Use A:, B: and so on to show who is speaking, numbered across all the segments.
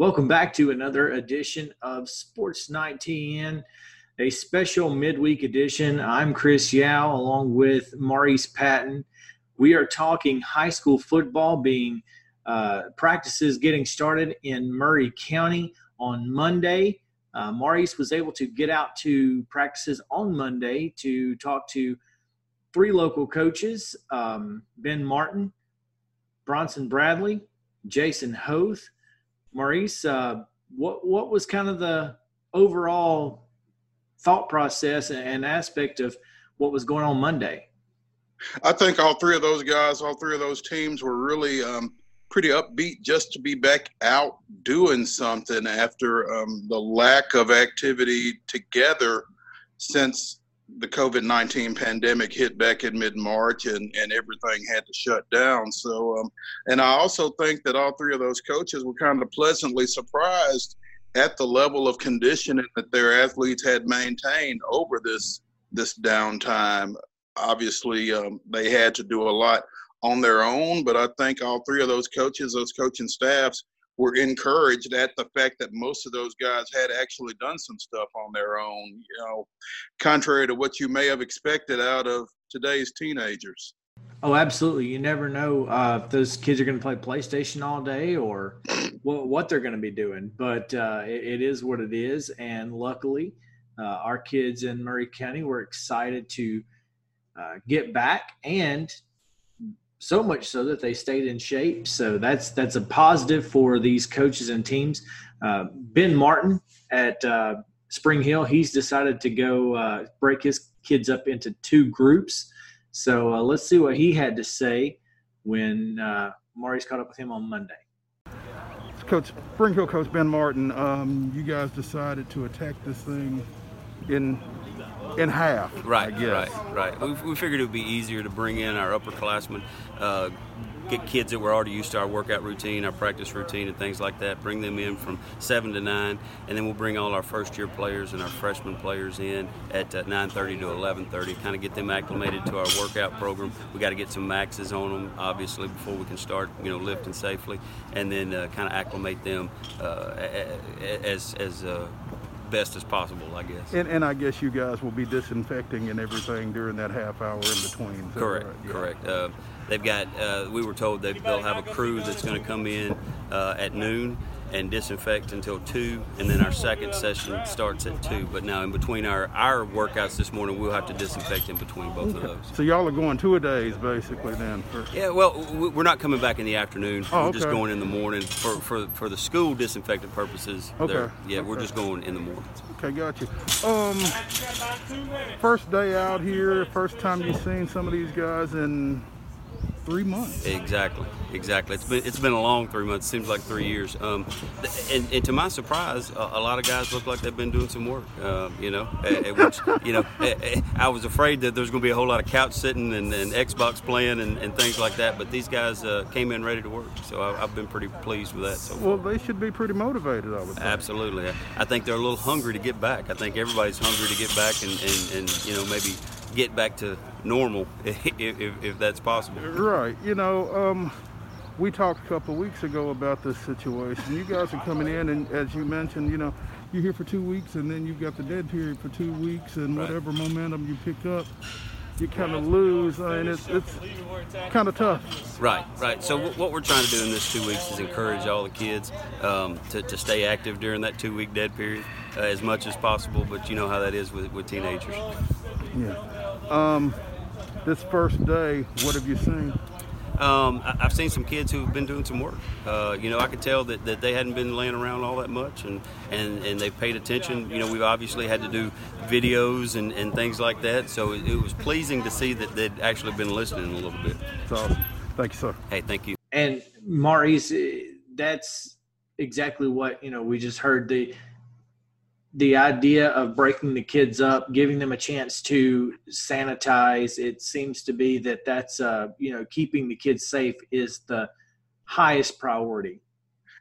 A: Welcome back to another edition of Sports Night TN, a special midweek edition. I'm Chris Yao along with Maurice Patton. We are talking high school football being uh, practices getting started in Maury County on Monday. Uh, Maurice was able to get out to practices on Monday to talk to three local coaches um, Ben Martin, Bronson Bradley, Jason Hoth Maurice, uh, what what was kind of the overall thought process and aspect of what was going on Monday?
B: I think all three of those guys, all three of those teams were really um, pretty upbeat just to be back out doing something after um, the lack of activity together since the COVID 19 pandemic hit back in mid March and, and everything had to shut down. So, um, and I also think that all three of those coaches were kind of pleasantly surprised at the level of conditioning that their athletes had maintained over this this downtime. Obviously, um, they had to do a lot on their own, but I think all three of those coaches, those coaching staffs, were encouraged at the fact that most of those guys had actually done some stuff on their own, you know, contrary to what you may have expected out of today's teenagers.
A: Oh, absolutely. You never know uh, if those kids are going to play PlayStation all day or what, what they're going to be doing. But uh, it, it is what it is. And luckily, uh, our kids in Maury County were excited to uh, get back and so much so that they stayed in shape. So that's that's a positive for these coaches and teams. Uh, ben Martin at uh, Spring Hill, he's decided to go uh, break his kids up into two groups. So uh, let's see what he had to say when uh, caught up with him on Monday.
C: Coach Spring Hill coach Ben Martin, um, you guys decided to attack this thing in in half.
D: Right, right, right. We, we, figured it would be easier to bring in our upperclassmen, uh, get kids that were already used to our workout routine, our practice routine, and things like that. Bring them in from seven to nine, and then we'll bring all our first-year players and our freshman players in at uh, 9:30 to 11:30. Kind of get them acclimated to our workout program. We got to get some maxes on them, obviously, before we can start, you know, lifting safely, and then uh, kind of acclimate them uh, as as uh, best as possible, I guess.
C: And, and I guess you guys will be disinfecting and everything during that half hour in between.
D: Correct, right? yeah. correct. Uh, they've got, uh, we were told that they'll have a crew that's going to come in uh, at noon and disinfect until two, and then our second session starts at two. But now, in between our our workouts this morning, we'll have to disinfect in between both okay. of those.
C: So y'all are going two a days basically then? For...
D: Yeah, well, we're not coming back in the afternoon. Oh, we're okay. just going in the morning for for for the school disinfectant purposes. Okay. Yeah, okay. we're just going in the morning.
C: Okay, got you. Um, first day out here, first time you've seen some of these guys in three months.
D: Exactly, exactly. It's been it's been a long three months. Seems like three years. Um, and, and, to my surprise, a, a, lot of guys look like they've been doing some work. Uh, you know, which you know, I was afraid that there's going to be a whole lot of couch sitting and, and Xbox playing and, and, things like that. But these guys uh, came in ready to work, so I, have been pretty pleased with that. So
C: well, they should be pretty motivated. I would. Say.
D: Absolutely. I think they're a little hungry to get back. I think everybody's hungry to get back and, and, and you know maybe get back to normal if, if, if that's possible.
C: Right. You know, um, we talked a couple of weeks ago about this situation. You guys are coming in, and as you mentioned, you know, you're here for two weeks, and then you've got the dead period for two weeks, and right. whatever momentum you pick up, you kind of lose, and it's, it's kind of tough.
D: Right, right. So w- what we're trying to do in this two weeks is encourage all the kids um, to, to stay active during that two-week dead period uh, as much as possible. But you know how that is with, with teenagers.
C: Yeah. Um, this first day, what have you seen?
D: Um, I've seen some kids who've been doing some work. Uh, you know, I could tell that, that they hadn't been laying around all that much and, and, and they've paid attention. You know, we've obviously had to do videos and, and things like that. So it, it was pleasing to see that they'd actually been listening a little bit.
C: That's awesome. Thank you, sir.
D: Hey, thank you.
A: And Maurice, that's exactly what, you know, we just heard the – the idea of breaking the kids up, giving them a chance to sanitize, it seems to be that that's uh, you know keeping the kids safe is the highest priority.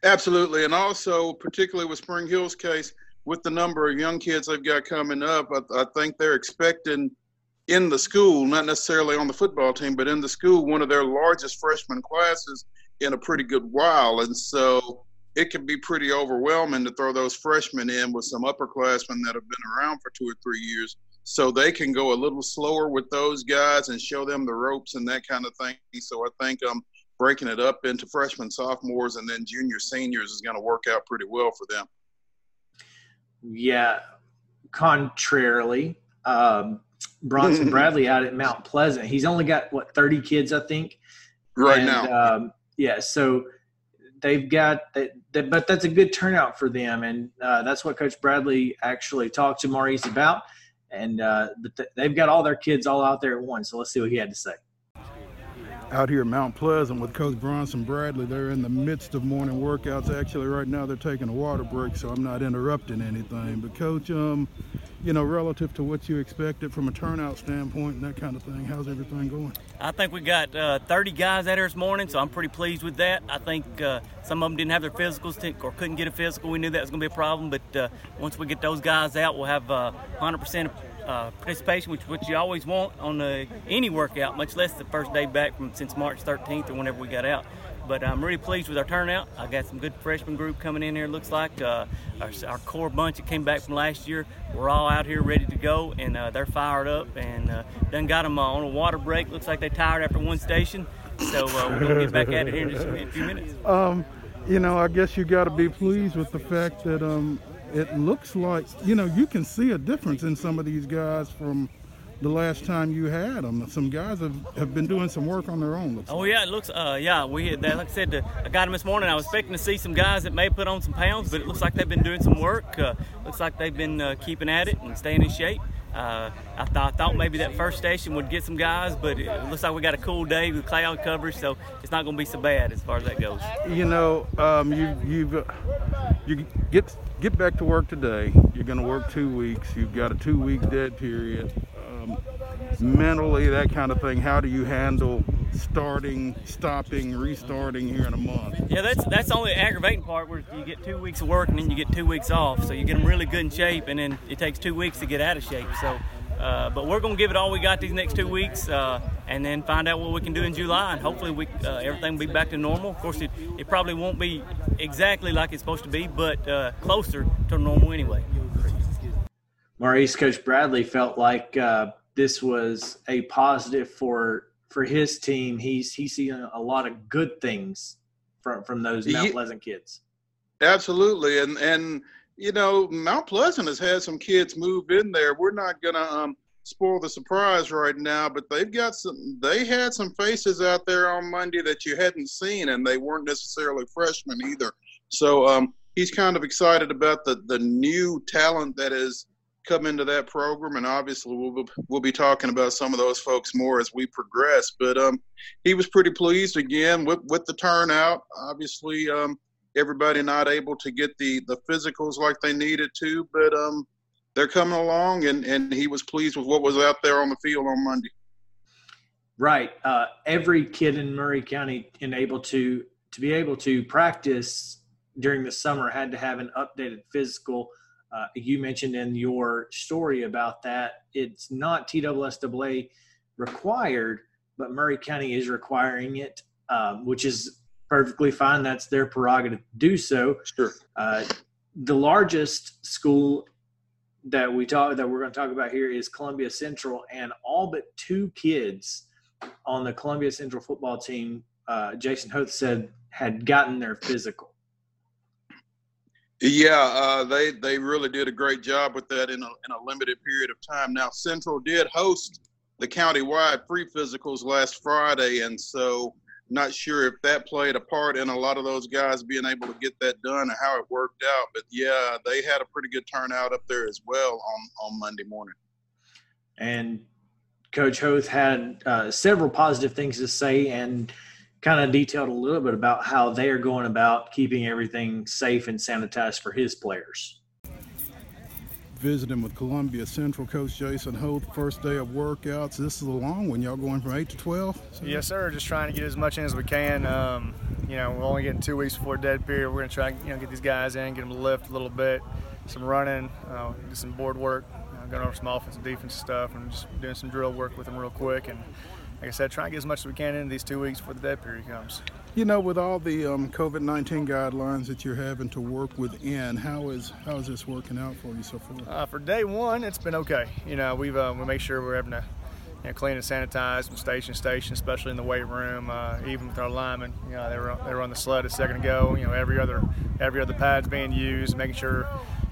B: Absolutely, and also particularly with Spring Hill's case, with the number of young kids they've got coming up, I, I think they're expecting in the school, not necessarily on the football team, but in the school, one of their largest freshman classes in a pretty good while, and so it can be pretty overwhelming to throw those freshmen in with some upperclassmen that have been around for two or three years so they can go a little slower with those guys and show them the ropes and that kind of thing. So I think um, breaking it up into freshmen, sophomores, and then junior, seniors is going to work out pretty well for them.
A: Yeah. Contrarily, um, Bronson Bradley out at Mount Pleasant, he's only got what 30 kids, I think,
B: right and, now.
A: Um, yeah. So they've got that, but that's a good turnout for them, and uh, that's what Coach Bradley actually talked to Maurice about and uh, but th- they've got all their kids all out there at once. So let's see what he had to say.
C: Out here at Mount Pleasant with Coach Bronson Bradley, they're in the midst of morning workouts. Actually, right now they're taking a water break, so I'm not interrupting anything. But Coach, um, you know, relative to what you expected from a turnout standpoint and that kind of thing, how's everything going?
E: I think we got uh, 30 guys out here this morning, so I'm pretty pleased with that. I think uh, some of them didn't have their physicals to, or couldn't get a physical. We knew that was going to be a problem, but uh, once we get those guys out, we'll have 100% uh, uh, participation, which which you always want on any workout, much less the first day back from since March 13th or whenever we got out. But I'm really pleased with our turnout. I got some good freshman group coming in here. Looks like uh, our, our, core bunch that came back from last year. We're all out here ready to go, and uh, they're fired up. And uh, done got them on a water break. Looks like they tired after one station. So uh, we're gonna get back at it here in just a few minutes.
C: Um, you know, I guess you got to be pleased with the fact that um, it looks like you know you can see a difference in some of these guys from the last time you had them. Some guys have, have been doing some work on their own.
E: oh yeah, it looks. Uh, yeah, we had that, like I said, uh, I got them this morning. I was expecting to see some guys that may put on some pounds, but it looks like they've been doing some work. Uh, looks like they've been uh, keeping at it and staying in shape. Uh, I, th- I, thought maybe that first station would get some guys, but it looks like we got a cool day with cloud coverage, so it's not going to be so bad as far as that goes.
C: You know, um, you you've uh, you get get back to work today. You're going to work two weeks. You've got a two week dead period. Mentally, that kind of thing. How do you handle starting, stopping, restarting here in a month?
E: Yeah, that's that's the only aggravating part where you get two weeks of work and then you get two weeks off. So you get them really good in shape, and then it takes two weeks to get out of shape. So. Uh, but we're going to give it all we got these next two weeks uh, and then find out what we can do in July. And hopefully, we, uh, everything will be back to normal. Of course, it, it probably won't be exactly like it's supposed to be, but uh, closer to normal anyway.
A: Maurice, Coach Bradley felt like uh, this was a positive for for his team. He's he's seen a lot of good things from from those Mount Pleasant kids.
B: Absolutely, and and you know, Mount Pleasant has had some kids move in there. We're not gonna um, spoil the surprise right now, but they've got some. They had some faces out there on Monday that you hadn't seen, and they weren't necessarily freshmen either. So um, he's kind of excited about the the new talent that has come into that program, and obviously we'll we'll be talking about some of those folks more as we progress. But um, he was pretty pleased again with with the turnout. Obviously. Um, everybody not able to get the the physicals like they needed to, but um, they're coming along, and and he was pleased with what was out there on the field on Monday.
A: Right. Uh, every kid in Maury County and able to to be able to practice during the summer had to have an updated physical. Uh, you mentioned in your story about that. It's not TSSAA required, but Maury County is requiring it, um, which is perfectly fine. That's their prerogative to do so.
B: Sure.
A: Uh, the largest school that we talk that we're going to talk about here is Columbia Central, and all but two kids on the Columbia Central football team, uh, Jason Hoth said, had gotten their physical.
B: Yeah, uh, they they really did a great job with that in a, in a limited period of time. Now Central did host the county-wide free physicals last Friday, and so not sure if that played a part in a lot of those guys being able to get that done and how it worked out. But yeah, they had a pretty good turnout up there as well on on Monday morning.
A: And Coach Hoth had uh, several positive things to say and kind of detailed a little bit about how they are going about keeping everything safe and sanitized for his players
C: visiting with Columbia Central Coach Jason Hoth. First day of workouts. This is a long one. Y'all going from 8 to 12?
F: Yes, sir. Just trying to get as much in as we can. Um, you know, we're only getting two weeks before dead period. We're going to try and you know, get these guys in, get them to lift a little bit, some running, uh, do some board work, uh, going over some offensive defense stuff, and just doing some drill work with them real quick. And like I said, try and get as much as we can in these two weeks before the dead period comes.
C: You know, with all the um, COVID nineteen guidelines that you're having to work within, how is how is this working out for you so far?
F: Uh, for day one, it's been okay. You know, we've uh, we make sure we're having to you know, clean and sanitize from station to station, especially in the weight room. Uh, even with our linemen, you know, they were they were on the sled a second ago. You know, every other every other pad's being used, making sure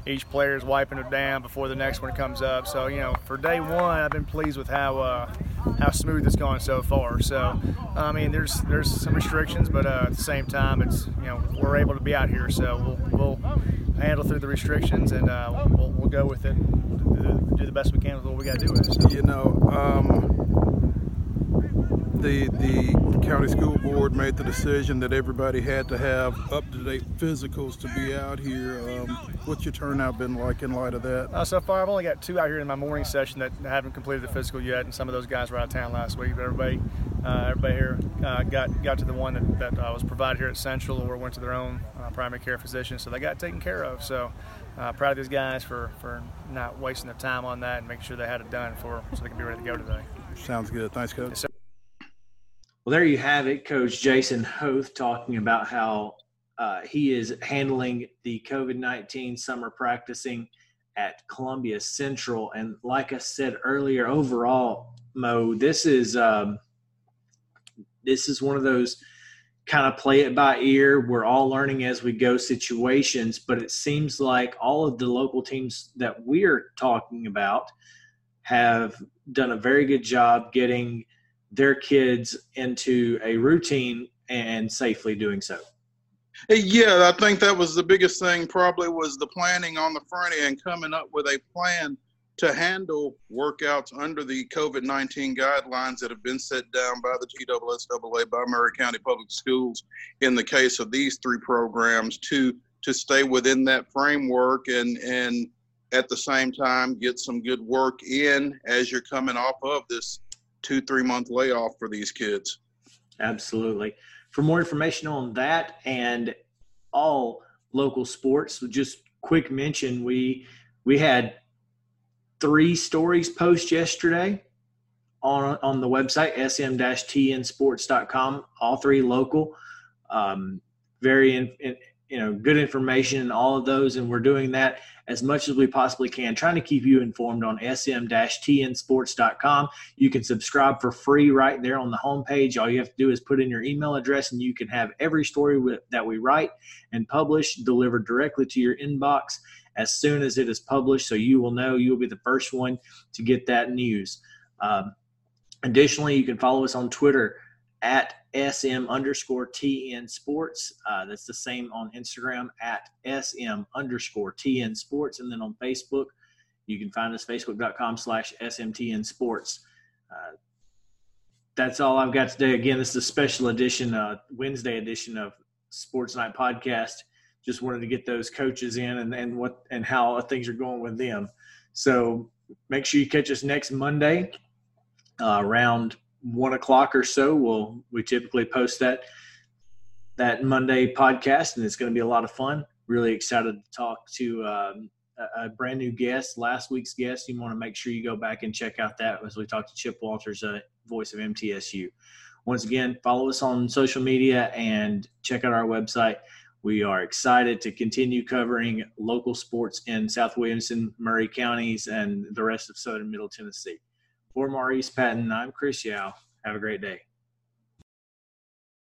F: each player is wiping it down before the next one comes up. So you know, for day one, I've been pleased with how uh, how smooth it's gone so far. So I mean, there's there's some restrictions, but uh, at the same time, it's you know we're able to be out here, so we'll, we'll handle through the restrictions and uh, we'll, we'll, go with it. Do the best we can with what we got to do with it.
C: So. You know. Um the the county school board made the decision that everybody had to have up to date physicals to be out here. Um, what's your turnout been like in light of that?
F: Uh, so far, I've only got two out here in my morning session that haven't completed the physical yet, and some of those guys were out of town last week. But everybody, uh, everybody here uh, got got to the one that, that uh, was provided here at Central, or went to their own uh, primary care physician, so they got taken care of. So. Uh, proud of these guys for, for not wasting their time on that and making sure they had it done for so they can be ready to go today.
C: Sounds good. Thanks, Coach. Yes,
A: well, there you have it, Coach Jason Hoth talking about how uh, he is handling the COVID 19 summer practicing at Columbia Central. And like I said earlier, overall, Mo, this is um, this is one of those kind of play it by ear. We're all learning as we go situations, but it seems like all of the local teams that we're talking about have done a very good job getting – their kids into a routine and safely doing so.
B: Yeah, I think that was the biggest thing. Probably was the planning on the front end, coming up with a plan to handle workouts under the COVID 19 guidelines that have been set down by the TSSAA, by Maury County Public Schools, in the case of these three programs, to to stay within that framework and and at the same time get some good work in as you're coming off of this two three month layoff for these kids.
A: Absolutely. For more information on that and all local sports just quick mention we we had three stories post yesterday on on the website sm-tnsports.com all three local. Um, very in, in, you know good information and all of those and we're doing that as much as we possibly can trying to keep you informed on sm-tnsports.com you can subscribe for free right there on the homepage. All you have to do is put in your email address and you can have every story that we write and publish delivered directly to your inbox as soon as it is published so you will know you will be the first one to get that news. Um, additionally you can follow us on twitter at SM underscore TN Sports. Uh, that's the same on Instagram at SM underscore TN Sports. And then on Facebook, you can find us facebook.com slash SMTN Sports. Uh, that's all I've got today. Again, this is a special edition, uh, Wednesday edition of Sports Night Podcast. Just wanted to get those coaches in and, and what and how things are going with them. So make sure you catch us next Monday uh, around one o'clock or so. We'll we typically post that that Monday podcast, and it's going to be a lot of fun. Really excited to talk to um, a, a, brand new guest. Last week's guest, you want to make sure you go back and check out that as we talk to Chip Walters, uh, voice of MTSU. Once again, follow us on social media and check out our website. We are excited to continue covering local sports in South Williamson, Maury counties, and the rest of Southern Middle Tennessee. For Maurice Patton, I'm Chris Yao. Have a great day.